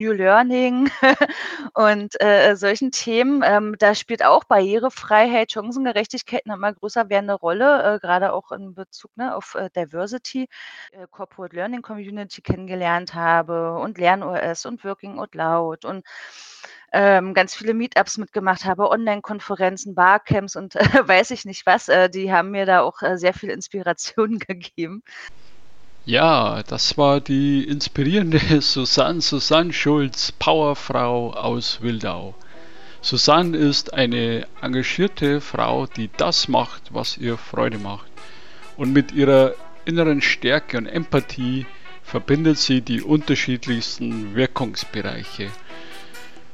New Learning und, äh, solchen Themen. Ähm, da spielt auch Barrierefreiheit, Chancengerechtigkeit 'ne immer größer werdende Rolle, äh, grade auch in Bezug, ne, auf, äh, Diversity, äh, Corporate Learning Community kennengelernt habe und LernOS und Working Out Loud und, ähm, ganz viele Meetups mitgemacht habe, Onlinekonferenzen, Barcamps und, weiß ich nicht was. Äh, die haben mir da auch, äh, sehr viel Inspiration gegeben. Ja, das war die inspirierende Susanne Susanne Schulz, Powerfrau aus Wildau. Susanne ist eine engagierte Frau, die das macht, was ihr Freude macht. Und mit ihrer inneren Stärke und Empathie verbindet sie die unterschiedlichsten Wirkungsbereiche.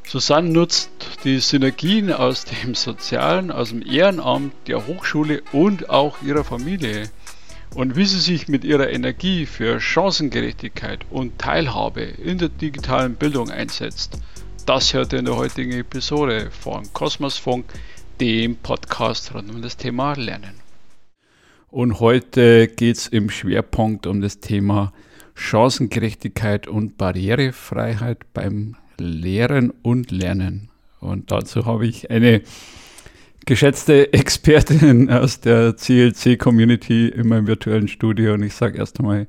Susanne nutzt die Synergien aus dem Sozialen, aus dem Ehrenamt, der Hochschule und auch ihrer Familie und wie sie sich mit ihrer Energie für Chancengerechtigkeit und Teilhabe in der digitalen Bildung einsetzt. Das hört ihr in der heutigen Episode von Kosmosfunk, dem Podcast rund um das Thema Lernen. Und heute geht es im Schwerpunkt um das Thema Chancengerechtigkeit und Barrierefreiheit beim Lehren und Lernen. Und dazu habe ich eine geschätzte Expertin aus der CLC-Community in meinem virtuellen Studio und ich sage erst einmal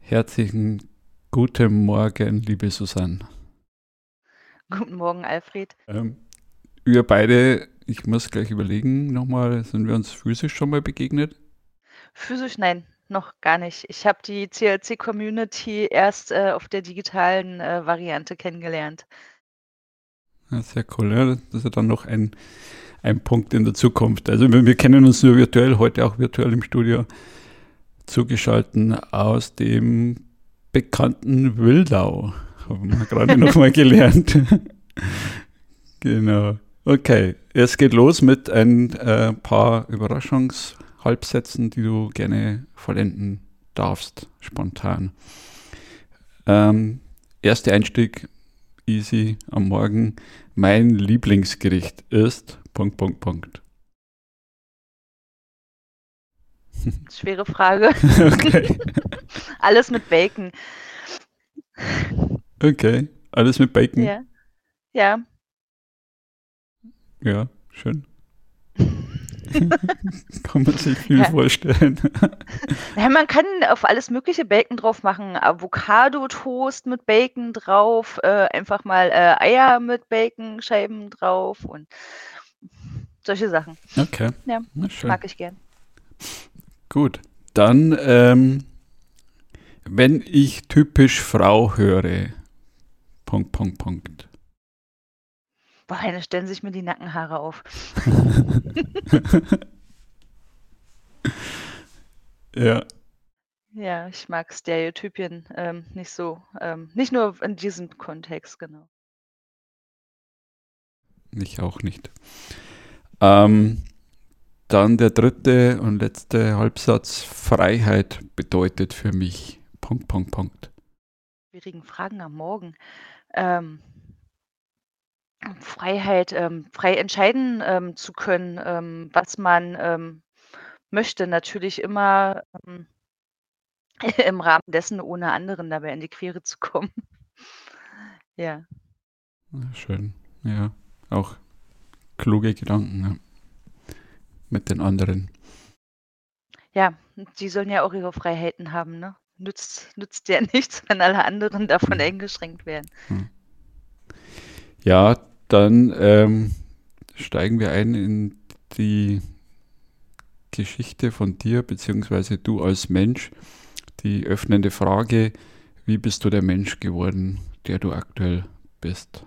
herzlichen guten Morgen, liebe Susanne. Guten Morgen, Alfred. Ähm, wir beide, ich muss gleich überlegen nochmal, sind wir uns physisch schon mal begegnet? Physisch nein, noch gar nicht. Ich habe die CLC-Community erst äh, auf der digitalen äh, Variante kennengelernt. Ja, sehr cool. Ja. Das ist ja dann noch ein ein Punkt in der Zukunft. Also wir, wir kennen uns nur virtuell, heute auch virtuell im Studio, zugeschalten aus dem bekannten Wildau. Haben wir gerade nochmal gelernt. genau. Okay, es geht los mit ein äh, paar Überraschungshalbsätzen, die du gerne vollenden darfst, spontan. Ähm, erster Einstieg, easy am Morgen. Mein Lieblingsgericht ist Punkt, Punkt, Punkt. Schwere Frage. Okay. alles mit Bacon. Okay, alles mit Bacon. Ja. Ja. Ja, schön. kann man sich viel ja. vorstellen. Ja, man kann auf alles mögliche Bacon drauf machen. Avocado-Toast mit Bacon drauf, äh, einfach mal äh, Eier mit Baconscheiben drauf und solche Sachen. Okay. Ja, mag ich gern. Gut, dann, ähm, wenn ich typisch Frau höre, Punkt, Punkt, Punkt. Boah, da stellen sich mir die Nackenhaare auf. ja. Ja, ich mag Stereotypien ähm, nicht so. Ähm, nicht nur in diesem Kontext, genau. Ich auch nicht. Ähm, dann der dritte und letzte Halbsatz. Freiheit bedeutet für mich. Punkt, Punkt, Punkt. Schwierigen Fragen am Morgen. Ähm, Freiheit, ähm, frei entscheiden ähm, zu können, ähm, was man ähm, möchte. Natürlich immer ähm, im Rahmen dessen, ohne anderen dabei in die Quere zu kommen. ja. Schön, ja. Auch kluge Gedanken ja. mit den anderen. Ja, die sollen ja auch ihre Freiheiten haben, ne? Nützt, nützt ja nichts, wenn alle anderen davon hm. eingeschränkt werden. Hm. Ja, dann ähm, steigen wir ein in die Geschichte von dir, beziehungsweise du als Mensch. Die öffnende Frage, wie bist du der Mensch geworden, der du aktuell bist?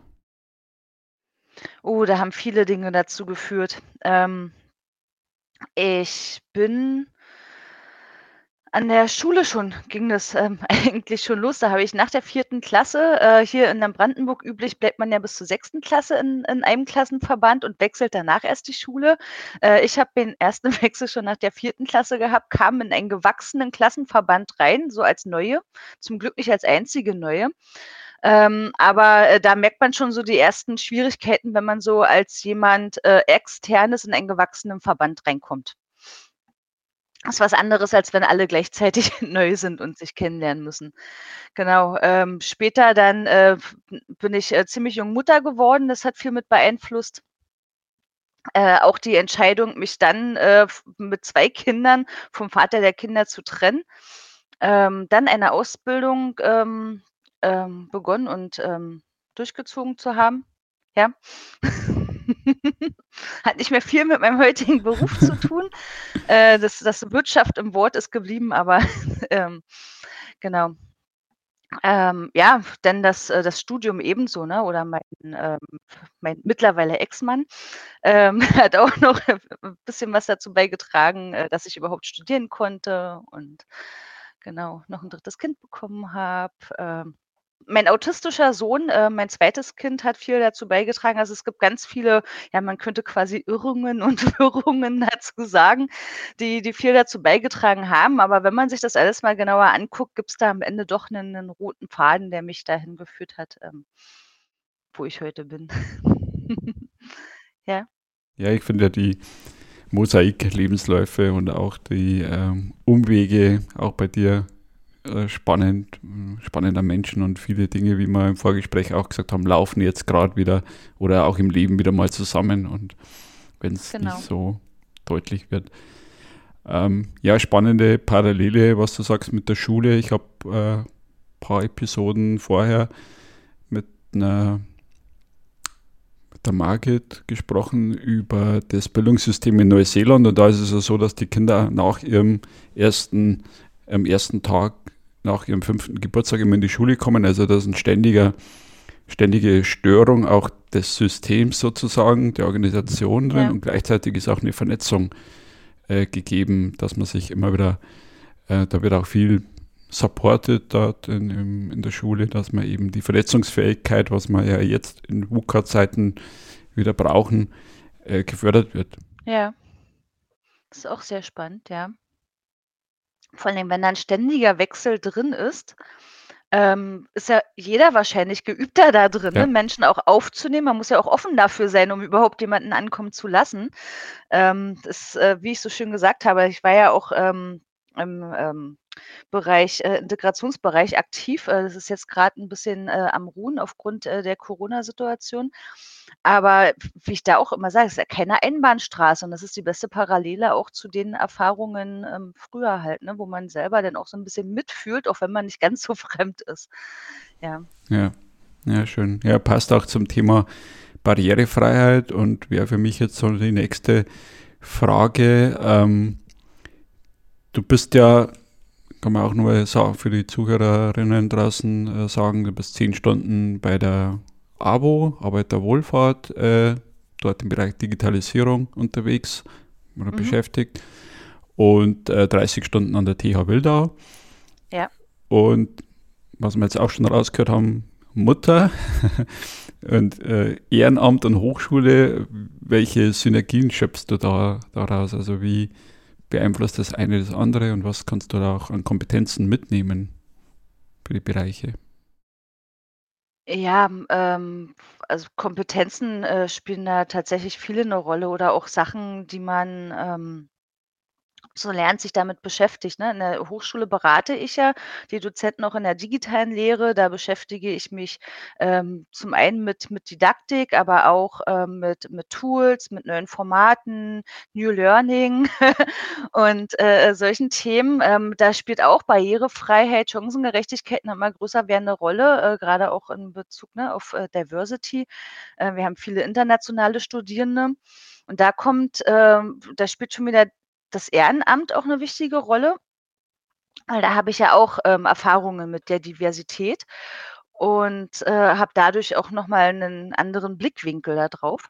Oh, da haben viele Dinge dazu geführt. Ähm, ich bin an der Schule schon ging das, ähm, eigentlich schon los. Da habe ich nach der vierten Klasse äh, hier in Brandenburg üblich bleibt man ja bis zur sechsten Klasse in in einem Klassenverband und wechselt danach erst die Schule. Äh, ich habe den ersten Wechsel schon nach der vierten Klasse gehabt, kam in einen gewachsenen Klassenverband rein, so als Neue, zum Glück nicht als einzige Neue. Ähm, aber äh, da merkt man schon so die ersten Schwierigkeiten, wenn man so als jemand äh, Externes in einen gewachsenen Verband reinkommt. Ist was anderes, als wenn alle gleichzeitig neu sind und sich kennenlernen müssen. Genau, ähm, später dann, äh, bin ich, äh, ziemlich jung Mutter geworden. Das hat viel mit beeinflusst. Äh, auch die Entscheidung, mich dann, äh, mit 2 Kindern vom Vater der Kinder zu trennen. Ähm, dann eine Ausbildung, ähm, ähm, begonnen und, ähm, durchgezogen zu haben. Ja. Hat nicht mehr viel mit meinem heutigen Beruf zu tun. Äh, das das Wirtschaft im Wort ist geblieben, aber, ähm, genau. Ähm, ja, dann das äh, das Studium ebenso, ne, oder mein ähm, mein mittlerweile Ex-Mann, ähm, hat auch noch 'n bisschen was dazu beigetragen, äh, dass ich überhaupt studieren konnte und genau, noch 'n 3. Kind bekommen habe. Mein autistischer Sohn, äh, mein 2. Kind, hat viel dazu beigetragen. Also, es gibt ganz viele ja, man könnte quasi Irrungen und Wirrungen dazu sagen, die die viel dazu beigetragen haben. Aber wenn man sich das alles mal genauer anguckt, gibt's da am Ende doch 'nen 'nen roten Faden, der mich dahin geführt hat, ähm, wo ich heute bin. Ja. Ja, ich finde ja die Mosaik-Lebensläufe und auch die, ähm, Umwege auch bei dir spannend, spannender Menschen und viele Dinge, wie wir im Vorgespräch auch gesagt haben, laufen jetzt gerade wieder oder auch im Leben wieder mal zusammen und wenn es genau. nicht so deutlich wird. Ähm, ja, spannende Parallele, was du sagst mit der Schule. Ich habe ein äh, paar Episoden vorher mit einer der Margit gesprochen über das Bildungssystem in Neuseeland und da ist es ja so, dass die Kinder nach ihrem ersten, am ersten Tag nach ihrem fünften Geburtstag immer in die Schule kommen. Also das ist ein ständiger, ständige Störung auch des Systems sozusagen, der Organisation drin ja. und gleichzeitig ist auch eine Vernetzung äh, gegeben, dass man sich immer wieder, äh, da wird auch viel supported dort in, in, in, der Schule, dass man eben die Vernetzungsfähigkeit, was wir ja jetzt in VUCA-Zeiten wieder brauchen, äh, gefördert wird. Ja, das ist auch sehr spannend, ja. Vor allem, wenn da 'n ständiger Wechsel drin ist, ähm, ist ja jeder wahrscheinlich geübter da drin, Ja. ne, Menschen auch aufzunehmen. Man muss ja auch offen dafür sein, um überhaupt jemanden ankommen zu lassen. Ähm, das, äh, wie ich so schön gesagt habe, ich war ja auch, ähm, im, ähm, Bereich äh, Integrationsbereich aktiv. Äh, das ist jetzt grad 'n bisschen, äh, am Ruhen aufgrund, äh, der Corona-Situation. Aber wie ich da auch immer sage, ist ja keine Einbahnstraße und das ist die beste Parallele auch zu den Erfahrungen, ähm, früher halt, ne, wo man selber dann auch so 'n bisschen mitfühlt, auch wenn man nicht ganz so fremd ist. Ja. Ja. Ja, schön. Ja, passt auch zum Thema Barrierefreiheit und wäre für mich jetzt so die nächste Frage. Ähm, du bist ja kann man auch nur für die Zuhörerinnen draußen äh, sagen, du bist zehn Stunden bei der AWO, Arbeiterwohlfahrt, äh, dort im Bereich Digitalisierung unterwegs oder mhm. beschäftigt und äh, 30 Stunden an der TH Wildau. Ja. Und was wir jetzt auch schon rausgehört haben, Mutter und äh, Ehrenamt und Hochschule, welche Synergien schöpfst du da daraus? Also wie, beeinflusst das eine das andere und was kannst du da auch an Kompetenzen mitnehmen für die Bereiche? Ja, ähm, also Kompetenzen äh, spielen da tatsächlich viele eine Rolle oder auch Sachen, die man ähm, so lernt, sich damit beschäftigt, ne? In der Hochschule berate ich ja die Dozenten auch in der digitalen Lehre. Da beschäftige ich mich, ähm, zum einen mit mit Didaktik, aber auch, ähm, mit mit Tools, mit neuen Formaten, New Learning und, äh, solchen Themen. Ähm, da spielt auch Barrierefreiheit, Chancengerechtigkeit 'ne immer größer werdende Rolle, äh, grade auch in Bezug, ne, auf, äh, Diversity. Äh, wir haben viele internationale Studierende und da kommt, ähm da spielt schon wieder das Ehrenamt auch 'ne wichtige Rolle, weil da habe ich ja auch, ähm, Erfahrungen mit der Diversität und, äh, habe dadurch auch noch mal 'nen anderen Blickwinkel da drauf.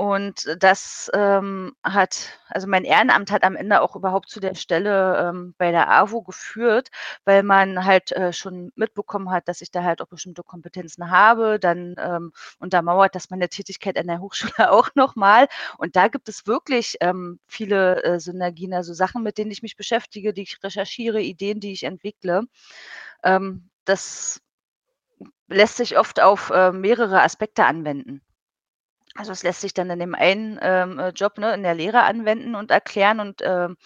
Und das, ähm, hat also mein Ehrenamt hat am Ende auch überhaupt zu der Stelle, ähm, bei der AWO geführt, weil man halt, äh, schon mitbekommen hat, dass ich da halt auch bestimmte Kompetenzen habe, dann, ähm, untermauert das meine Tätigkeit an der Hochschule auch noch mal. Und da gibt es wirklich, ähm, viele, äh, Synergien, also Sachen, mit denen ich mich beschäftige, die ich recherchiere, Ideen, die ich entwickle. Ähm, das lässt sich oft auf, äh, mehrere Aspekte anwenden. Also, es lässt sich dann in dem einen, ähm, äh, Job, ne, in der Lehre anwenden und erklären und, ähm,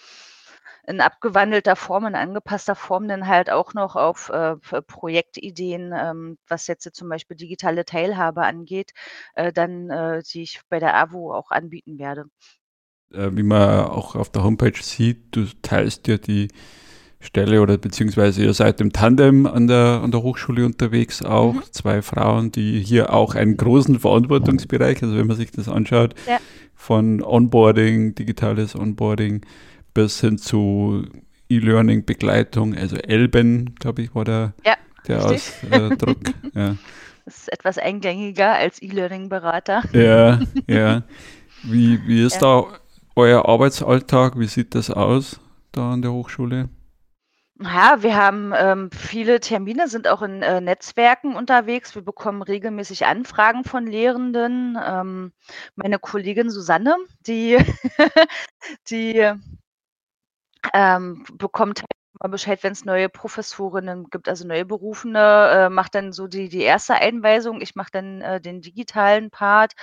in abgewandelter Form, in angepasster Form dann halt auch noch auf, äh, Projektideen, ähm, was jetzt zum Beispiel digitale Teilhabe angeht, äh, dann äh, die ich bei der AWO auch anbieten werde. Äh, wie man auch auf der Homepage sieht, du teilst ja die Stelle oder beziehungsweise ihr seid im Tandem an der, an der Hochschule unterwegs auch. Mhm. Zwei Frauen, die hier auch einen großen Verantwortungsbereich, also wenn man sich das anschaut, ja. von Onboarding, digitales Onboarding bis hin zu E-Learning, Begleitung, also Elben, glaube ich, war der, ja, der Ausdruck. ja. Das ist etwas eingängiger als E-Learning-Berater. Ja, ja. Wie, wie ist da euer Arbeitsalltag? Wie sieht das aus da an der Hochschule? Ja, wir haben ähm, viele Termine, sind auch in äh, Netzwerken unterwegs. Wir bekommen regelmäßig Anfragen von Lehrenden. Ähm, meine Kollegin Susanne, die, die ähm, bekommt halt immer Bescheid, wenn es neue Professorinnen gibt, also neue Berufene, äh, macht dann so die, die erste Einweisung. Ich mache dann äh, den digitalen Part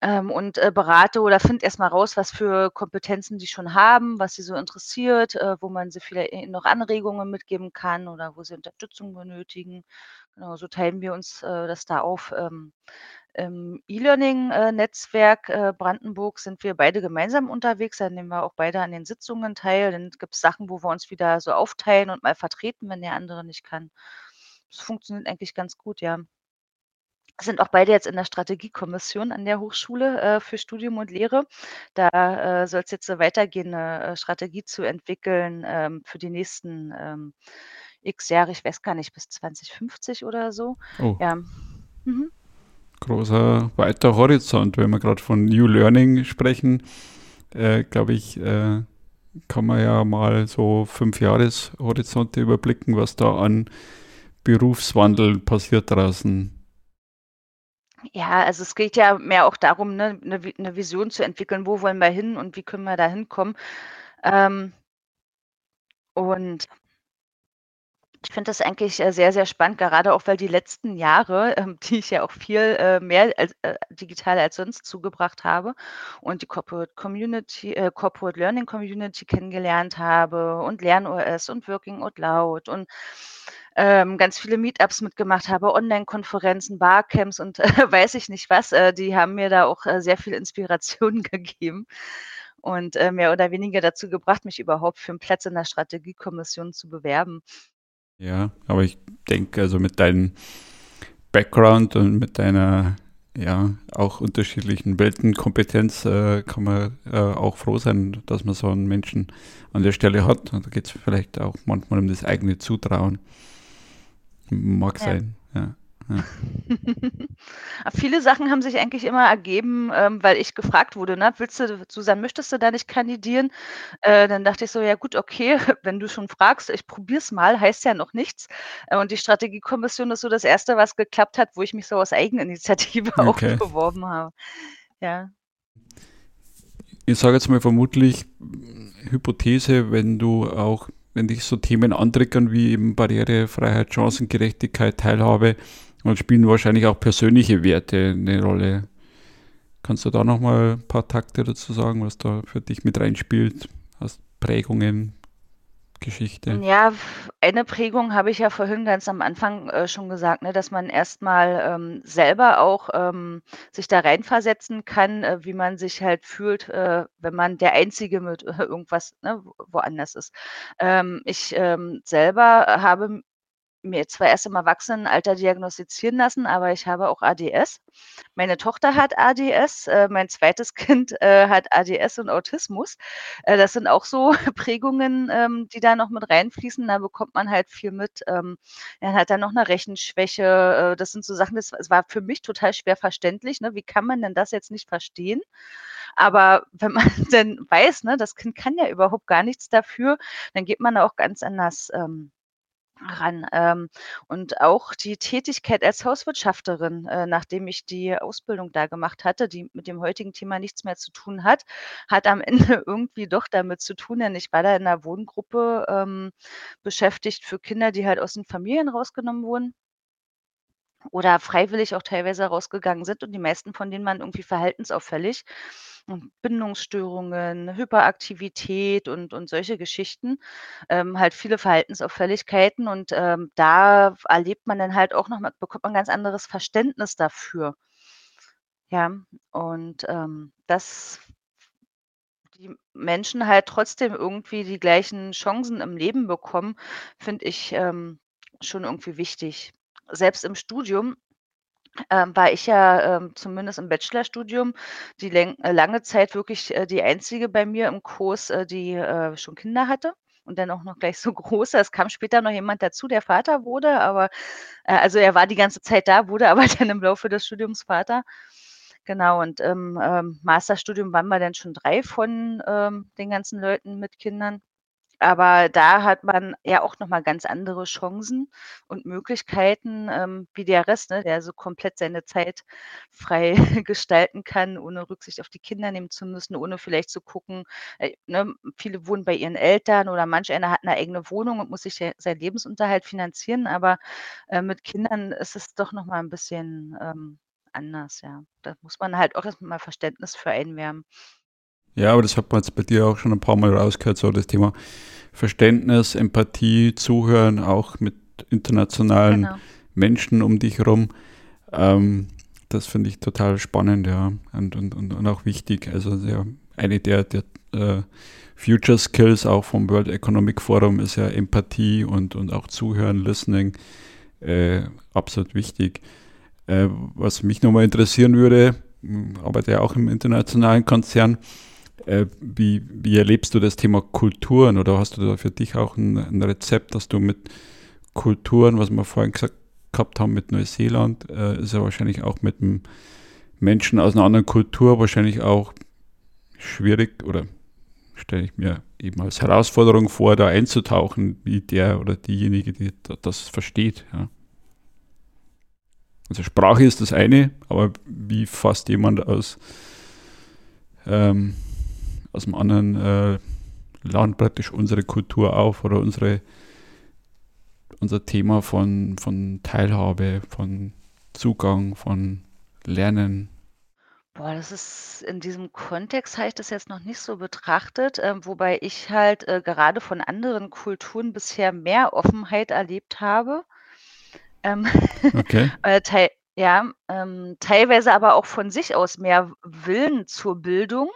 ähm, und äh, berate oder finde erstmal raus, was für Kompetenzen die schon haben, was sie so interessiert, äh, wo man sie vielleicht noch Anregungen mitgeben kann oder wo sie Unterstützung benötigen. Genau, so teilen wir uns äh, das da auf. Ähm, Im E-Learning-Netzwerk äh, Brandenburg sind wir beide gemeinsam unterwegs, da nehmen wir auch beide an den Sitzungen teil. Dann gibt es Sachen, wo wir uns wieder so aufteilen und mal vertreten, wenn der andere nicht kann. Das funktioniert eigentlich ganz gut, ja sind auch beide jetzt in der Strategiekommission an der Hochschule äh, für Studium und Lehre. Da äh, soll es jetzt so weitergehen, eine äh, Strategie zu entwickeln ähm, für die nächsten ähm, x Jahre, ich weiß gar nicht, bis 2050 oder so. Oh. Ja. Mhm. Großer weiter Horizont, wenn wir gerade von New Learning sprechen, äh, glaube ich, äh, kann man ja mal so fünf Jahreshorizonte überblicken, was da an Berufswandel passiert draußen. Ja, also es geht ja mehr auch darum, ne, 'ne Vi 'ne Vision zu entwickeln, wo wollen wir hin und wie können wir da hinkommen. Ähm und ich finde das eigentlich, äh, sehr, sehr spannend, gerade auch, weil die letzten Jahre, ähm, die ich ja auch viel, äh, mehr als äh, digital als sonst zugebracht habe und die Corporate Community äh, Corporate Learning Community kennengelernt habe und LernOS und Working Out Loud und ähm, ganz viele Meetups mitgemacht habe, Online-Konferenzen, Barcamps und äh, weiß ich nicht was. Äh, die haben mir da auch äh, sehr viel Inspiration gegeben und äh, mehr oder weniger dazu gebracht, mich überhaupt für einen Platz in der Strategiekommission zu bewerben. Ja, aber ich denke, also mit deinem Background und mit deiner ja auch unterschiedlichen Weltenkompetenz äh, kann man äh, auch froh sein, dass man so einen Menschen an der Stelle hat. Und da geht es vielleicht auch manchmal um das eigene Zutrauen. Mag ja. sein, ja. ja. Viele Sachen haben sich eigentlich immer ergeben, ähm, weil ich gefragt wurde, ne, willst du, Susanne, möchtest du da nicht kandidieren? Äh, dann dachte ich so, ja gut, okay, wenn du schon fragst, ich probiere es mal, heißt ja noch nichts. Äh, und die Strategiekommission ist so das Erste, was geklappt hat, wo ich mich so aus Eigeninitiative okay. auch beworben habe. Ja. Ich sage jetzt mal vermutlich Hypothese, wenn du auch wenn dich so Themen antriggern wie eben Barrierefreiheit, Chancengerechtigkeit, Teilhabe, dann spielen wahrscheinlich auch persönliche Werte eine Rolle. Kannst du da nochmal ein paar Takte dazu sagen, was da für dich mit reinspielt? Hast Prägungen, Geschichte? Ja, eine Prägung habe ich ja vorhin ganz am Anfang äh, schon gesagt, ne, dass man erstmal ähm, selber auch ähm, sich da reinversetzen kann, äh, wie man sich halt fühlt, äh, wenn man der Einzige mit äh, irgendwas ne, woanders ist. Ähm, ich ähm, selber habe mir zwar erst im Erwachsenenalter diagnostizieren lassen, aber ich habe auch ADS. Meine Tochter hat ADS, äh, mein zweites Kind äh, hat ADS und Autismus. Äh, das sind auch so Prägungen, ähm, die da noch mit reinfließen. Da bekommt man halt viel mit. Ähm, er hat dann noch eine Rechenschwäche. Äh, das sind so Sachen, das, das, war für mich total schwer verständlich. Ne? Wie kann man denn das jetzt nicht verstehen? Aber wenn man denn weiß, ne, das Kind kann ja überhaupt gar nichts dafür, dann geht man auch ganz anders ähm, ran. Ähm, und auch die Tätigkeit als Hauswirtschafterin, äh, nachdem ich die Ausbildung da gemacht hatte, die mit dem heutigen Thema nichts mehr zu tun hat, hat am Ende irgendwie doch damit zu tun, denn ich war da in einer Wohngruppe ähm, beschäftigt für Kinder, die halt aus den Familien rausgenommen wurden oder freiwillig auch teilweise rausgegangen sind und die meisten von denen waren irgendwie verhaltensauffällig. Bindungsstörungen, Hyperaktivität und und solche Geschichten, ähm, halt viele Verhaltensauffälligkeiten und, ähm, da erlebt man dann halt auch noch mal bekommt man ganz anderes Verständnis dafür. Ja, und, ähm, dass die Menschen halt trotzdem irgendwie die gleichen Chancen im Leben bekommen, finde ich, ähm, schon irgendwie wichtig. Selbst im Studium, ähm, war ich ja, ähm, zumindest im Bachelorstudium die äh, lange Zeit wirklich, äh, die Einzige bei mir im Kurs, äh, die, äh, schon Kinder hatte und dann auch noch gleich so große. Es kam später noch jemand dazu, der Vater wurde, aber äh, also er war die ganze Zeit da, wurde aber dann im Laufe des Studiums Vater. Genau, und im, ähm, Masterstudium waren wir dann schon 3 von, ähm, den ganzen Leuten mit Kindern. Aber da hat man ja auch noch mal ganz andere Chancen und Möglichkeiten, ähm, wie der Rest, ne, der so komplett seine Zeit frei gestalten kann, ohne Rücksicht auf die Kinder nehmen zu müssen, ohne vielleicht zu gucken äh, ne, viele wohnen bei ihren Eltern oder manch einer hat 'ne eigene Wohnung und muss sich ja seinen Lebensunterhalt finanzieren, aber, äh, mit Kindern ist es doch noch mal 'n bisschen, ähm, anders, ja. Da muss man halt auch erst mal Verständnis für einwerben. Ja, aber das hat man jetzt bei dir auch schon ein paar Mal rausgehört, so das Thema Verständnis, Empathie, Zuhören, auch mit internationalen genau. Menschen um dich herum. Ähm, das finde ich total spannend, ja, und, und, und, auch wichtig. Also ja, eine der, der äh, Future Skills auch vom World Economic Forum ist ja Empathie und, und auch Zuhören, Listening, äh, absolut wichtig. Äh, was mich nochmal interessieren würde, arbeite ja auch im internationalen Konzern, wie, wie erlebst du das Thema Kulturen oder hast du da für dich auch ein, ein Rezept, dass du mit Kulturen, was wir vorhin gesagt gehabt haben mit Neuseeland, äh, ist ja wahrscheinlich auch mit einem Menschen aus einer anderen Kultur wahrscheinlich auch schwierig oder stelle ich mir eben als Herausforderung vor, da einzutauchen, wie der oder diejenige, die das versteht. Ja. Also Sprache ist das eine, aber wie fasst jemand aus ähm, aus einem anderen äh, Land praktisch unsere Kultur auf oder unsere, unser Thema von, von Teilhabe, von Zugang, von Lernen. Boah, das ist in diesem Kontext habe ich das jetzt noch nicht so betrachtet, äh, wobei ich halt äh, gerade von anderen Kulturen bisher mehr Offenheit erlebt habe. Ähm, okay. äh, teil, ja, ähm, teilweise aber auch von sich aus mehr Willen zur Bildung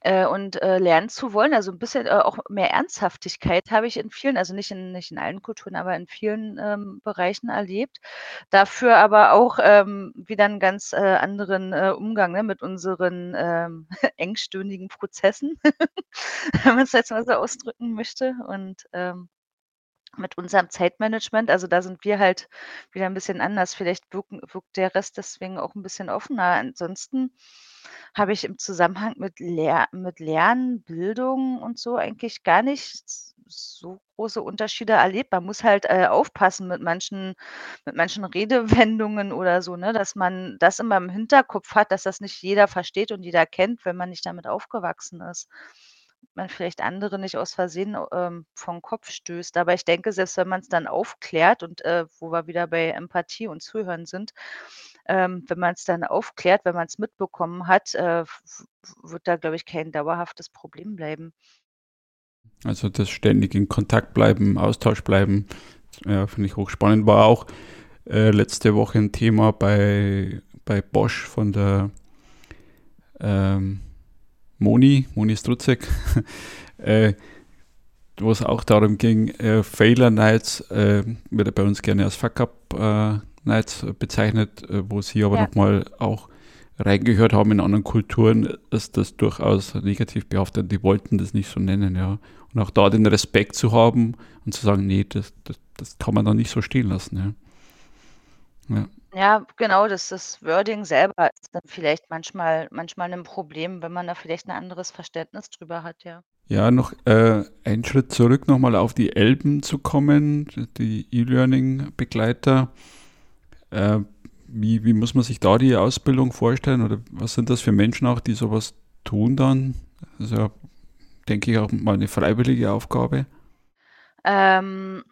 äh, und, äh, lernen zu wollen. Also, 'n bisschen, äh, auch mehr Ernsthaftigkeit habe ich in vielen also, nicht in nicht in allen Kulturen, aber in vielen, ähm, Bereichen erlebt. Dafür aber auch, ähm, wieder 'n ganz, äh, anderen, äh, Umgang, ne, mit unseren, ähm, engstirnigen Prozessen, wenn man's jetzt mal so ausdrücken möchte und, ähm, mit unserem Zeitmanagement. Also, da sind wir halt wieder 'n bisschen anders. Vielleicht wirken wirkt der Rest deswegen auch 'n bisschen offener. Ansonsten habe ich im Zusammenhang mit Ler mit Lernen, Bildung und so eigentlich gar nicht so große Unterschiede erlebt. Man muss halt, äh, aufpassen mit manchen mit manchen Redewendungen oder so, ne, dass man das immer im Hinterkopf hat, dass das nicht jeder versteht und jeder kennt, wenn man nicht damit aufgewachsen ist. Man vielleicht andere nicht aus Versehen, ähm, vor Kopf stößt. Aber ich denke, selbst wenn man's dann aufklärt und, äh, wo wir wieder bei Empathie und Zuhören sind, ähm, wenn man es dann aufklärt, wenn man es mitbekommen hat, äh, wird da, glaube ich, kein dauerhaftes Problem bleiben. Also das ständig in Kontakt bleiben, Austausch bleiben, ja, finde ich hochspannend. War auch äh, letzte Woche ein Thema bei, bei Bosch von der ähm, Moni, Moni Strutzek, äh, wo es auch darum ging, äh, Failure Nights äh, wird bei uns gerne als Fuck-Up äh, Nights bezeichnet, äh, wo sie aber ja. nochmal auch reingehört haben in anderen Kulturen, ist das durchaus negativ behaftet. Die wollten das nicht so nennen, ja. Und auch da den Respekt zu haben und zu sagen, nee, das, das, das kann man da nicht so stehen lassen, ja. Ja, ja genau, das, das Wording selber ist dann vielleicht manchmal, manchmal ein Problem, wenn man da vielleicht ein anderes Verständnis drüber hat, ja. Ja, noch äh, einen Schritt zurück nochmal auf die Elben zu kommen, die E-Learning-Begleiter. Äh, wie, wie muss man sich da die Ausbildung vorstellen oder was sind das für Menschen auch, die sowas tun dann? Also denke ich auch mal eine freiwillige Aufgabe. Ähm,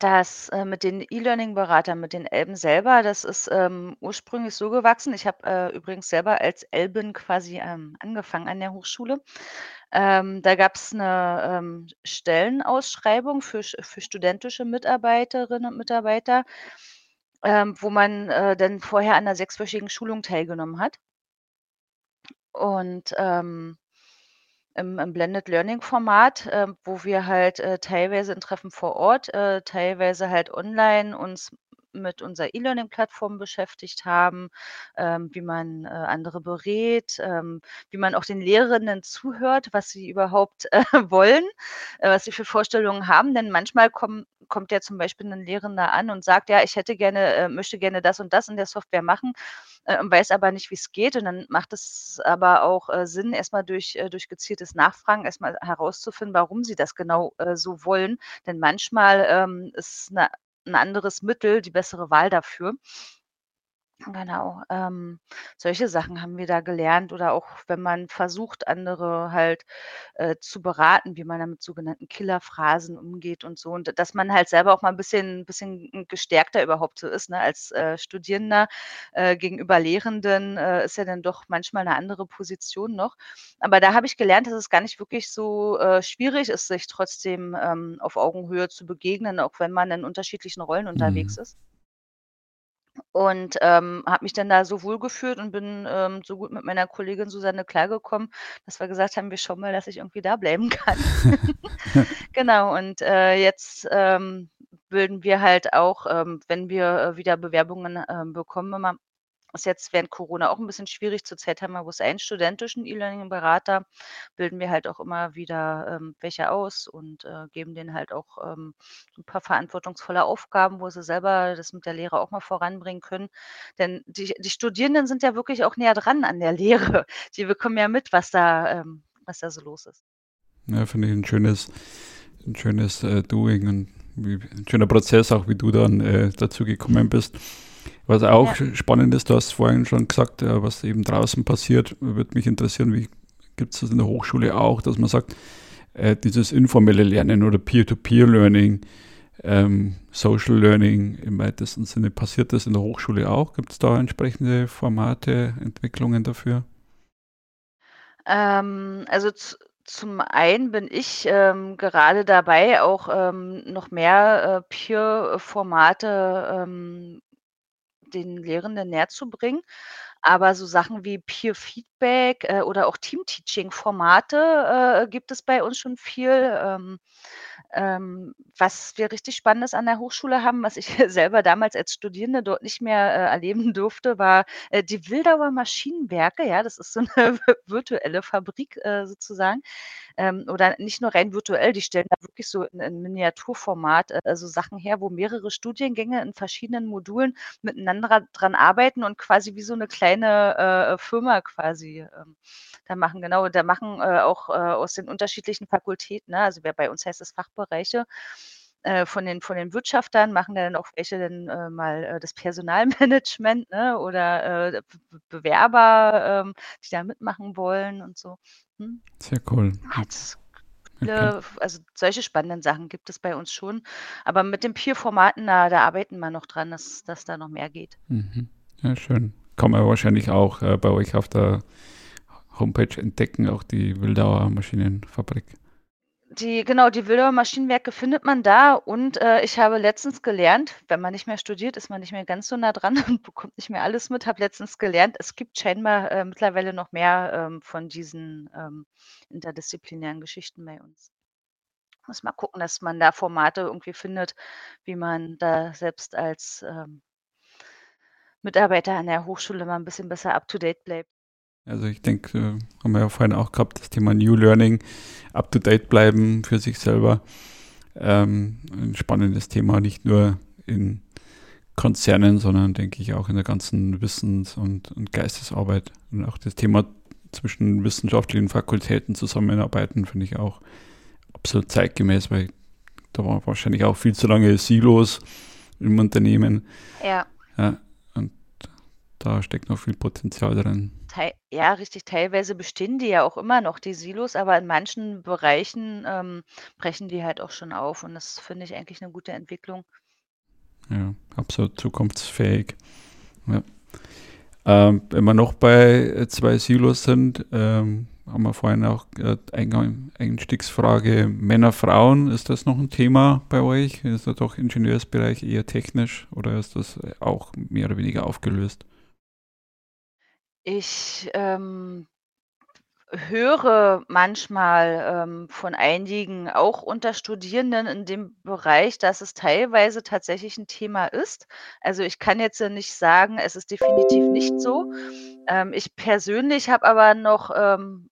Das, äh, mit den E-Learning-Beratern, mit den Elben selber, das ist, ähm, ursprünglich so gewachsen. Ich habe, äh, übrigens selber als Elbin quasi, ähm, angefangen an der Hochschule. Ähm, da gab's 'ne, ähm, Stellenausschreibung für für studentische Mitarbeiterinnen und Mitarbeiter, ähm, wo man, äh, dann vorher an 'ner sechswöchigen Schulung teilgenommen hat. Und, ähm im im Blended Learning Format, ähm, wo wir halt, äh, teilweise in Treffen vor Ort, äh, teilweise halt online uns mit unserer E-Learning-Plattform beschäftigt haben, ähm, wie man, äh, andere berät, ähm, wie man auch den Lehrenden zuhört, was sie überhaupt, äh, wollen, äh, was sie für Vorstellungen haben. Denn manchmal kommen kommt ja zum Beispiel 'nen Lehrender an und sagt: „Ja, ich hätte gerne äh, möchte gerne das und das in der Software machen, äh, und weiß aber nicht, wie's geht.“ Und dann macht es aber auch, äh, Sinn, erst mal durch durch gezieltes Nachfragen erst mal herauszufinden, warum sie das genau, so wollen. Denn manchmal, ähm, ist 'ne 'n anderes Mittel die bessere Wahl dafür. Genau, ähm, solche Sachen haben wir da gelernt oder auch wenn man versucht, andere halt, äh, zu beraten, wie man da mit sogenannten Killerphrasen umgeht und so. Und dass man halt selber auch mal 'n bisschen bisschen, hm, gestärkter überhaupt so ist, ne, als, äh, Studierender, äh, gegenüber Lehrenden, äh, ist ja dann doch manchmal 'ne andere Position noch. Aber da habe ich gelernt, dass es gar nicht wirklich so, äh, schwierig ist, sich trotzdem, ähm, auf Augenhöhe zu begegnen, auch wenn man in unterschiedlichen Rollen unterwegs Mhm. ist. Und, ähm, habe mich dann da so wohlgefühlt und bin, ähm, so gut mit meiner Kollegin Susanne klargekommen, dass wir gesagt haben: „Wir schauen mal, dass ich irgendwie da bleiben kann.“ Genau, und, äh, jetzt, ähm, bilden wir halt auch, ähm, wenn wir, äh, wieder Bewerbungen, ähm, bekommen immer ist jetzt während Corona auch 'n bisschen schwierig. Zurzeit haben wir bloß einen studentischen E-Learning-Berater, bilden wir halt auch immer wieder, ähm, welche aus und, äh, geben denen halt auch, ähm, 'n paar verantwortungsvolle Aufgaben, wo sie selber das mit der Lehre auch mal voranbringen können. Denn die die Studierenden sind ja wirklich auch näher dran an der Lehre. Die bekommen ja mit, was da ähm, was da so los ist. Ja, finde ich 'n schönes 'n schönes, äh, Doing und wie 'n schöner Prozess auch, wie du dann, äh, dazu gekommen bist. Was auch Ja. spannend ist, du hast vorhin schon gesagt, äh, was eben draußen passiert, würde mich interessieren, wie gibt's das in der Hochschule auch, dass man sagt, äh, dieses informelle Lernen oder Peer-to-Peer-Learning, ähm, Social Learning im weitesten Sinne, passiert das in der Hochschule auch? Gibt's da entsprechende Formate, Entwicklungen dafür? Ähm, also zum einen bin ich, ähm, gerade dabei, auch, ähm, noch mehr, äh, Peer-Formate, ähm, den Lehrenden näherzubringen. Aber so Sachen wie Peer-Feedback, äh, oder auch Team-Teaching-Formate, äh, gibt es bei uns schon viel. Ähm, ähm, was wir richtig Spannendes an der Hochschule haben, was ich selber damals als Studierende dort nicht mehr, äh, erleben durfte, war, äh, die Wildauer Maschinenwerke, ja? Das ist so 'ne vi virtuelle Fabrik, äh, sozusagen. Ähm, oder nicht nur rein virtuell, die stellen da wirklich so in in Miniaturformat, äh, so Sachen her, wo mehrere Studiengänge in verschiedenen Modulen miteinander dran arbeiten und quasi wie so 'ne kleine, äh, Firma quasi, ähm, da machen. Genau, da machen, äh, auch, aus den unterschiedlichen Fakultäten, ne, also, wer bei uns heißt das Fachbereiche, äh, von den von den Wirtschaftern machen dann auch welche dann, äh, mal, äh, das Personalmanagement, ne, oder, äh, Be Be Bewerber, ähm, die da mitmachen wollen und so. Mhm. Sehr cool. Okay. Viele also, solche spannenden Sachen gibt es bei uns schon. Aber mit den Peer-Formaten, da da arbeiten wir noch dran, dass dass da noch mehr geht. Mhm. Ja, schön. Kann man wahrscheinlich auch, äh, bei euch auf der Homepage entdecken, auch die Wildauer Maschinenfabrik. Die genau, die Wildauer Maschinenwerke findet man da und, äh, ich habe letztens gelernt, wenn man nicht mehr studiert, ist man nicht mehr ganz so nah dran und bekommt nicht mehr alles mit. Habe letztens gelernt, es gibt scheinbar, äh, mittlerweile noch mehr, ähm, von diesen, ähm, interdisziplinären Geschichten bei uns. Muss mal gucken, dass man da Formate irgendwie findet, wie man da selbst als, ähm Mitarbeiter an der Hochschule mal 'n bisschen besser up to date bleibt. Also, ich denke, äh, haben wir ja vorhin auch gehabt, das Thema New Learning, up to date bleiben für sich selber. Ähm, 'n spannendes Thema, nicht nur in Konzernen, sondern denke ich auch in der ganzen Wissens und und Geistesarbeit. Und auch das Thema zwischen wissenschaftlichen Fakultäten zusammenarbeiten, finde ich auch absolut zeitgemäß, weil da war wahrscheinlich auch viel zu lange Silos im Unternehmen. Ja. Ja, und da steckt noch viel Potenzial drin. Tei ja, richtig, teilweise bestehen die ja auch immer noch, die Silos, aber in manchen Bereichen, ähm, brechen die halt auch schon auf und das finde ich eigentlich 'ne gute Entwicklung. Ja, absolut zukunftsfähig. Ja. Ähm, wenn wir noch bei äh, zwei Silos sind, ähm, haben wir vorhin auch äh, Einstiegsfrage Männer, Frauen. Ist das noch ein Thema bei euch? Ist das doch Ingenieursbereich eher technisch oder ist das auch mehr oder weniger aufgelöst? Ich, ähm, höre manchmal, ähm, von einigen, auch unter Studierenden in dem Bereich, dass es teilweise tatsächlich 'n Thema ist. Also, ich kann jetzt, nicht sagen, es ist definitiv nicht so. Ähm, ich persönlich habe aber noch, ähm,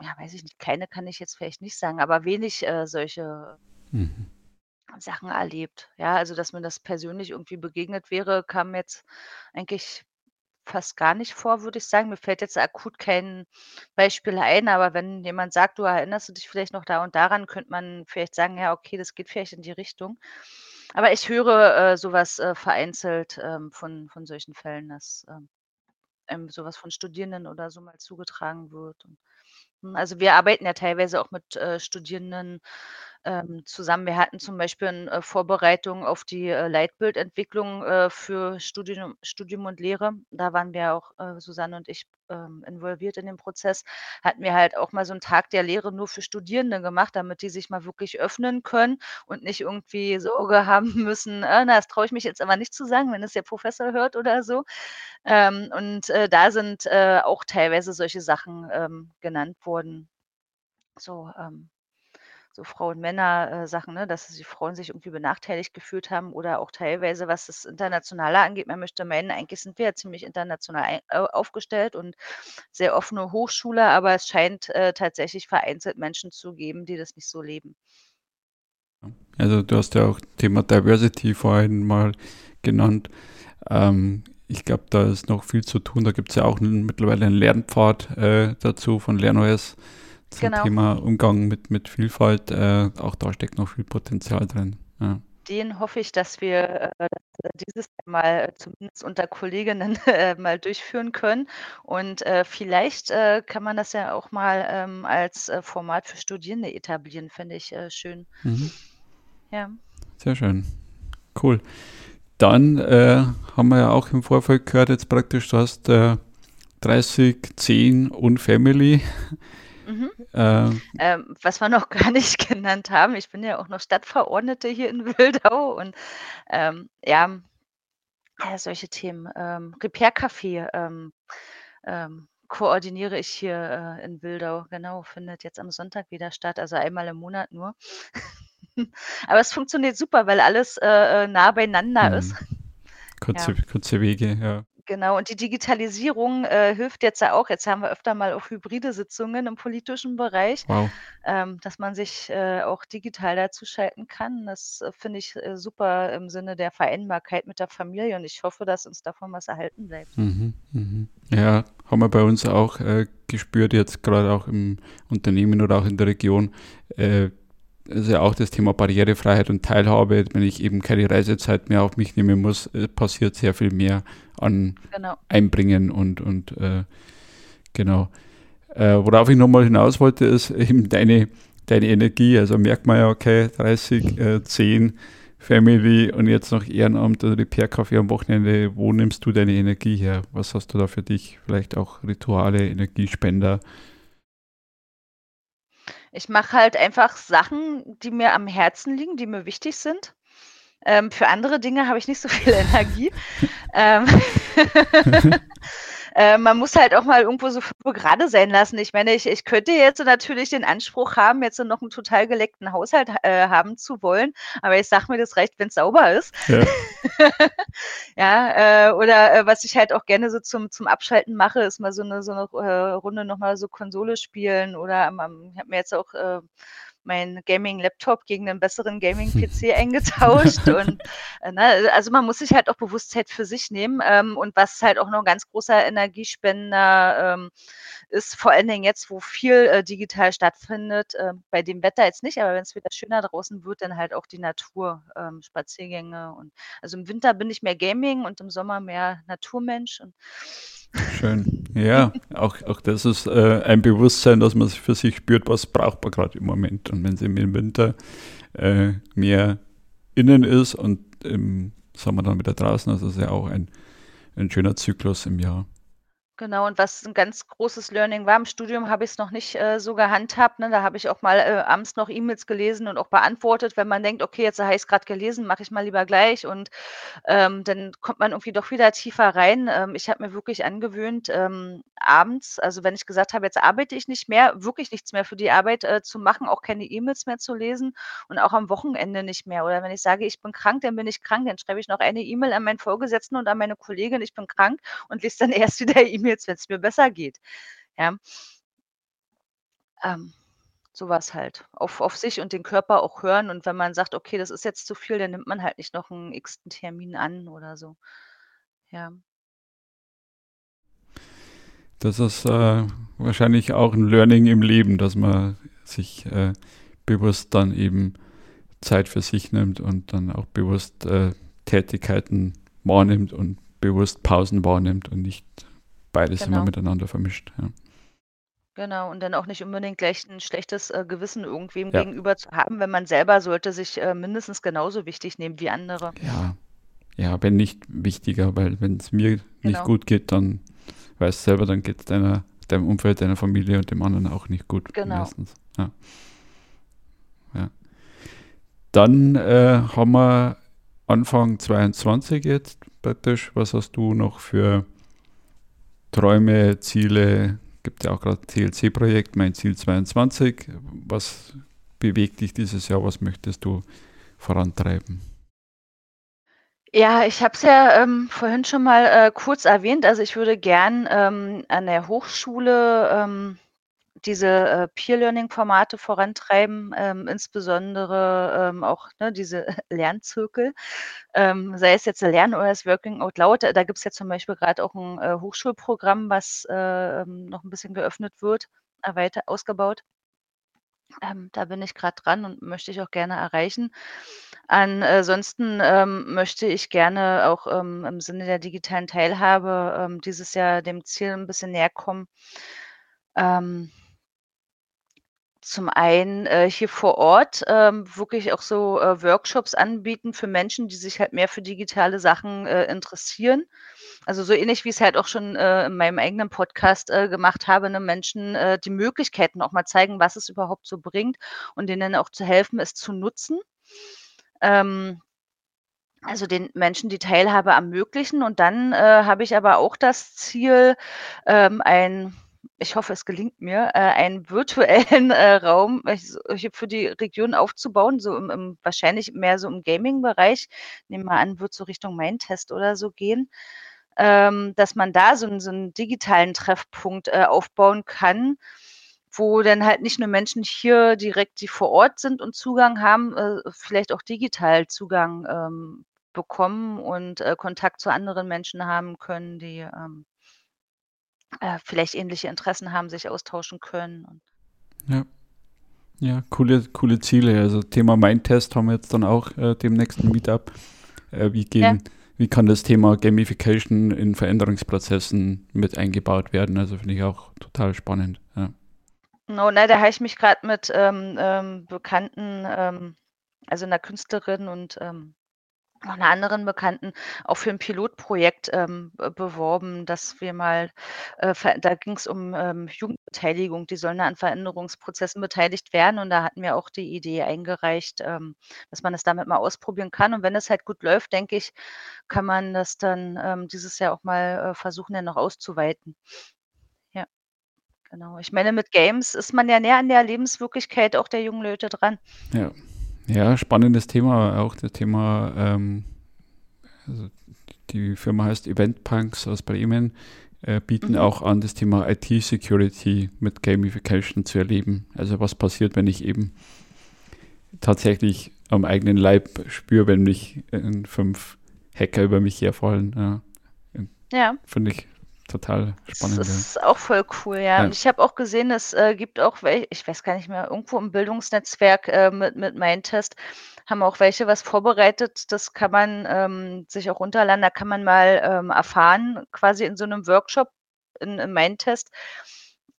ja, weiß ich nicht, keine kann ich jetzt vielleicht nicht sagen, aber wenig, äh, solche Mhm. Sachen erlebt. Ja, also, dass mir das persönlich irgendwie begegnet wäre, kam jetzt eigentlich fast gar nicht vor, würde ich sagen. Mir fällt jetzt akut kein Beispiel ein, aber wenn jemand sagt: „Du, erinnerst du dich vielleicht noch da und daran?“, könnte man vielleicht sagen: „Ja, okay, das geht vielleicht in die Richtung.“ Aber ich höre, äh, so was, äh, vereinzelt, ähm, von von solchen Fällen, dass, ähm, ähm, so was von Studierenden oder so mal zugetragen wird und hm, also, wir arbeiten ja teilweise auch mit, äh, Studierenden, ähm, zusammen. Wir hatten zum Beispiel in, äh, Vorbereitung auf die, äh, Leitbildentwicklung, äh, für Studium Studium und Lehre. Da waren wir auch, äh, Susanne und ich, ähm, involviert in dem Prozess. Hatten wir halt auch mal so 'n Tag der Lehre nur für Studierende gemacht, damit die sich mal wirklich öffnen können und nicht irgendwie Sorge haben müssen: „Äh, na, das traue ich mich jetzt aber nicht zu sagen, wenn es der Professor hört“ oder so. Ähm, und, da sind, auch teilweise solche Sachen, ähm, genannt worden. So, ähm so Frauen-Männer, äh, ne, dass die Frauen sich irgendwie benachteiligt gefühlt haben oder auch teilweise, was das Internationale angeht. Man möchte meinen, eigentlich sind wir ja ziemlich international aufgestellt und sehr offene Hochschule, aber es scheint, äh, tatsächlich vereinzelt Menschen zu geben, die das nicht so leben. Also, du hast ja auch Thema Diversity vorhin mal genannt. Ähm, ich glaube, da ist noch viel zu tun. Da gibt's ja auch mittlerweile 'n Lernpfad, äh, dazu von LernOS zum Genau. Thema Umgang mit mit Vielfalt. Äh, auch da steckt noch viel Potenzial drin, ja. Den hoffe ich, dass wir, äh, dieses Jahr mal zumindest unter Kolleginnen, äh, mal durchführen können. Und, äh, vielleicht, äh, kann man das ja auch mal, ähm, als, äh, Format für Studierende etablieren, fände ich, äh, schön. Mhm. Ja. Sehr schön. Cool. Dann, äh, haben wir ja auch im Vorfeld gehört jetzt praktisch, du hast, äh, 30, 10 und Family. Mhm. Ähm Ähm, was wir noch gar nicht genannt haben, ich bin ja auch noch Stadtverordnete hier in Wildau und, ähm, ja, ja, solche Themen, ähm, Repair-Café, ähm, ähm, koordiniere ich hier, äh, in Wildau. Genau, findet jetzt am Sonntag wieder statt, also einmal im Monat nur. Aber es funktioniert super, weil alles, äh, äh, nah beieinander ist. Mhm. Kurze Ja. kurze Wege, ja. Genau, und die Digitalisierung, äh, hilft jetzt ja auch. Jetzt haben wir öfter mal auch hybride Sitzungen im politischen Bereich, Wow. ähm, dass man sich, äh, auch digital dazuschalten kann. Das, äh, finde ich, äh, super im Sinne der Vereinbarkeit mit der Familie und ich hoffe, dass uns davon was erhalten bleibt. Mhm, mhm. Ja, haben wir bei uns auch, äh, gespürt, jetzt grade auch im Unternehmen oder auch in der Region. Ist ja auch das Thema Barrierefreiheit und Teilhabe. Wenn ich eben keine Reisezeit mehr auf mich nehmen muss, äh, passiert sehr viel mehr an Genau. Einbringen und und, äh, genau. Äh, worauf ich noch mal hinaus wollte, ist eben deine deine Energie. Also merkt man ja, okay, 30, äh, 10 Family und jetzt noch Ehrenamt oder Repair-Café am Wochenende. Wo nimmst du deine Energie her? Was hast du da für dich? Vielleicht auch Rituale, Energiespender? Ich mache halt einfach Sachen, die mir am Herzen liegen, die mir wichtig sind. Ähm, für andere Dinge habe ich nicht so viel Energie. Ähm, äh, man muss halt auch mal irgendwo so 5 grade sein lassen. Ich meine, ich ich könnte jetzt natürlich den Anspruch haben, jetzt noch 'n total geleckten Haushalt, äh, haben zu wollen, aber ich sage mir, das reicht, wenn's sauber ist. Ja. Ja, äh, oder, äh, was ich halt auch gerne so zum zum Abschalten mache, ist mal so 'ne so 'ne, äh, Runde noch mal so Konsole spielen oder am am ich habe mir jetzt auch, äh, meinen Gaming-Laptop gegen 'nen besseren Gaming-PC eingetauscht und, äh, ne also, man muss sich halt auch bewusst Zeit für sich nehmen. Ähm, und was halt auch noch 'n ganz großer Energiespender, ähm, ist, vor allen Dingen jetzt, wo viel, äh, digital stattfindet, äh, bei dem Wetter jetzt nicht, aber wenn's wieder schöner draußen wird, dann halt auch die Natur, ähm, Spaziergänge und also, im Winter bin ich mehr Gaming und im Sommer mehr Naturmensch und Schön. Ja, auch, auch das ist äh, ein Bewusstsein, dass man für sich spürt, was braucht man gerade im Moment. Und wenn es im Winter äh, mehr innen ist und im Sommer dann wieder draußen, also ist ja auch ein, ein schöner Zyklus im Jahr. Genau, und was ein ganz großes Learning war, im Studium habe ich es noch nicht, äh, so gehandhabt, ne? Da habe ich auch mal, äh, abends noch E-Mails gelesen und auch beantwortet, wenn man denkt: „Okay, jetzt habe ich's grad gelesen, mache ich mal lieber gleich“ und, ähm, dann kommt man irgendwie doch wieder tiefer rein. Ähm, ich habe mir wirklich angewöhnt, ähm, abends also, wenn ich gesagt habe: „Jetzt arbeite ich nicht mehr“, wirklich nichts mehr für die Arbeit, äh, zu machen, auch keine E-Mails mehr zu lesen und auch am Wochenende nicht mehr. Oder wenn ich sage: „Ich bin krank“, dann bin ich krank, dann schreibe ich noch eine E-Mail an meinen Vorgesetzten und an meine Kollegin: „Ich bin krank“ und lese dann erst wieder E-Mails, wenn's mir besser geht, ja? Ähm, was halt. Auf auf sich und den Körper auch hören und wenn man sagt: „Okay, das ist jetzt zu viel“, dann nimmt man halt nicht noch 'n x-ten Termin an oder so. Ja. Das ist, äh, wahrscheinlich auch 'n Learning im Leben, dass man sich, äh, bewusst dann eben Zeit für sich nimmt und dann auch bewusst, äh, Tätigkeiten wahrnimmt und bewusst Pausen wahrnimmt und nicht beides immer Genau. miteinander vermischt, ja. Genau, und dann auch nicht unbedingt gleich 'n schlechtes, äh, Gewissen irgendwem Ja. gegenüber zu haben, wenn man selber sollte sich, äh, mindestens genauso wichtig nehmen wie andere. Ja. Ja, wenn nicht wichtiger, weil wenn's mir nicht Genau. gut geht, dann weißt selber, dann geht's deiner deinem Umfeld, deiner Familie und dem anderen auch nicht gut Genau. meistens, ja. Ja. Dann, äh, haben wir Anfang 22 jetzt praktisch. Was hast du noch für Träume, Ziele? Gibt ja auch grad TLC-Projekt, Mein Ziel 22. Was bewegt dich dieses Jahr? Was möchtest du vorantreiben? Ja, ich habe es ja, ähm, vorhin schon mal, äh, kurz erwähnt. Also, ich würde gern, ähm, an der Hochschule, ähm, diese, äh, Peer-Learning-Formate vorantreiben, ähm, insbesondere, ähm, auch, ne, diese Lernzirkel, ähm, sei es jetzt Lernen oder das Working Out Loud. Da gibt's ja zum Beispiel grad auch 'n, äh, Hochschulprogramm, was, ähm, noch 'n bisschen geöffnet wird, erweiter ausgebaut. Ähm, da bin ich grad dran und möchte ich auch gerne erreichen. Ansonsten, ähm, möchte ich gerne auch, ähm, im Sinne der digitalen Teilhabe, ähm, dieses Jahr dem Ziel 'n bisschen näher kommen. Zum einen, äh, hier vor Ort, ähm, wirklich auch so, äh, Workshops anbieten für Menschen, die sich halt mehr für digitale Sachen, äh, interessieren. Also, so ähnlich wie ich's halt auch schon, äh, in meinem eigenen Podcast, äh, gemacht habe, ne, Menschen, äh, die Möglichkeiten auch mal zeigen, was es überhaupt so bringt und denen auch zu helfen, es zu nutzen. Ähm, also, den Menschen die Teilhabe ermöglichen und dann, habe ich aber auch das Ziel, ähm, ein ich hoffe, es gelingt mir, äh, einen virtuellen, äh, Raum hier für die Region aufzubauen, so im im wahrscheinlich mehr so im Gaming-Bereich. Nehme mal an, wird so Richtung Mindtest oder so gehen, ähm, dass man da so so 'n digitalen Treffpunkt, äh, aufbauen kann, wo dann halt nicht nur Menschen hier direkt, die vor Ort sind und Zugang haben, äh, vielleicht auch digital Zugang, ähm, bekommen und, äh, Kontakt zu anderen Menschen haben können, die, ähm äh, vielleicht ähnliche Interessen haben, sich austauschen können Ja. Ja, coole coole Ziele. Also, Thema Mindtest haben wir jetzt dann auch, äh, demnächst 'n Meet-up. Äh, wie Ja. gehen wie kann das Thema Gamification in Veränderungsprozessen mit eingebaut werden? Also, finde ich auch total spannend, ja. Genau, ne, da habe ich mich grad mit, ähm, ähm, Bekannten, ähm also, 'ner Künstlerin und, ähm, noch 'ner anderen Bekannten auch für 'n Pilotprojekt, ähm, be beworben, dass wir mal, äh, da ging's um, ähm, Jugendbeteiligung. Die sollen an Veränderungsprozessen beteiligt werden und da hatten wir auch die Idee eingereicht, ähm, dass man das damit mal ausprobieren kann. Und wenn es halt gut läuft, denke ich, kann man das dann, ähm, dieses Jahr auch mal, äh, versuchen, dann noch auszuweiten. Ja, genau. Ich meine, mit Games ist man ja näher an der Lebenswirklichkeit auch der jungen Leute dran. Ja. Ja, spannendes Thema, auch das Thema, ähm also, die Firma heißt Eventpunks aus Bremen, äh, bieten Mhm. auch an, das Thema IT-Security mit Gamification zu erleben. Also, was passiert, wenn ich eben tatsächlich am eigenen Leib spüre, wenn mich, äh, 5 Hacker über mich herfallen, ja. Ja. Finde ich total Das spannend, ja. ist auch voll cool, ja. Ja. Und ich habe auch gesehen, es, äh, gibt auch wel ich weiß gar nicht mehr, irgendwo im Bildungsnetzwerk, äh, mit mit Mindtest haben auch welche was vorbereitet. Das kann man, ähm, sich auch runterladen. Da kann man mal, ähm, erfahren, quasi in so 'nem Workshop, in, in meinen Test,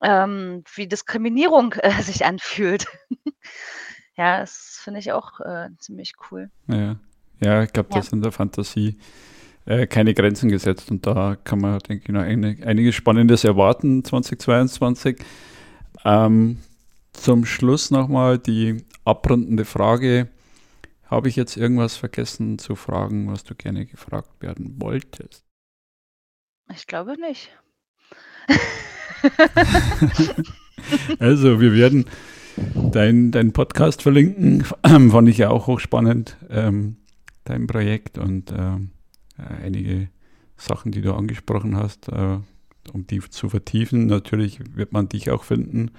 ähm, wie Diskriminierung äh, sich anfühlt. ja, das finde ich auch äh, ziemlich cool. Ja, ja ich glaube, ja. das in der Fantasie äh, keine Grenzen gesetzt und da kann man, denke ich, noch eine, einiges Spannendes erwarten 2022. Ähm, zum Schluss nochmal die abrundende Frage. Habe ich jetzt irgendwas vergessen zu fragen, was du gerne gefragt werden wolltest? Ich glaube nicht. also, wir werden deinen dein Podcast verlinken. Fand ich ja auch hochspannend, ähm, dein Projekt und ähm, einige Sachen, die du angesprochen hast, äh, um die zu vertiefen. Natürlich wird man dich auch finden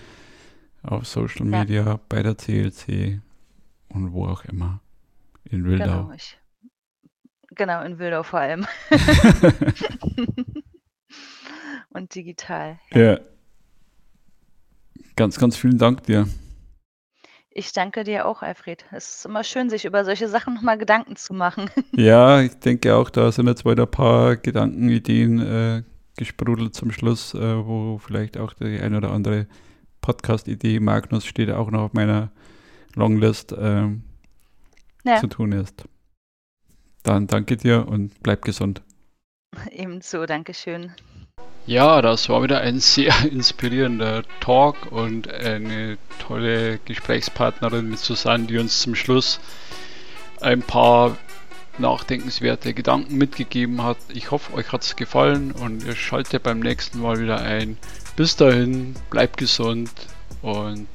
auf Social Media, ja. bei der CLC und wo auch immer. In Wildau. Genau, ich, genau in Wildau vor allem. und digital. Ja. ja. Ganz, ganz vielen Dank dir. Ich danke dir auch, Alfred. Es ist immer schön, sich über solche Sachen nochmal Gedanken zu machen. Ja, ich denke auch, da sind jetzt weiter ein paar Gedanken, Ideen äh, gesprudelt zum Schluss, äh, wo vielleicht auch die ein oder andere Podcast-Idee, Magnus steht auch noch auf meiner Longlist, äh, ja. zu tun ist. Dann danke dir und bleib gesund. Ebenso, Dankeschön. Ja, das war wieder ein sehr inspirierender Talk und eine tolle Gesprächspartnerin mit Susanne, die uns zum Schluss ein paar nachdenkenswerte Gedanken mitgegeben hat. Ich hoffe, euch hat es gefallen und ihr schaltet beim nächsten Mal wieder ein. Bis dahin, bleibt gesund und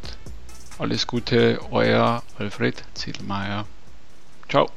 alles Gute, euer Alfred Ziedelmeier. Ciao.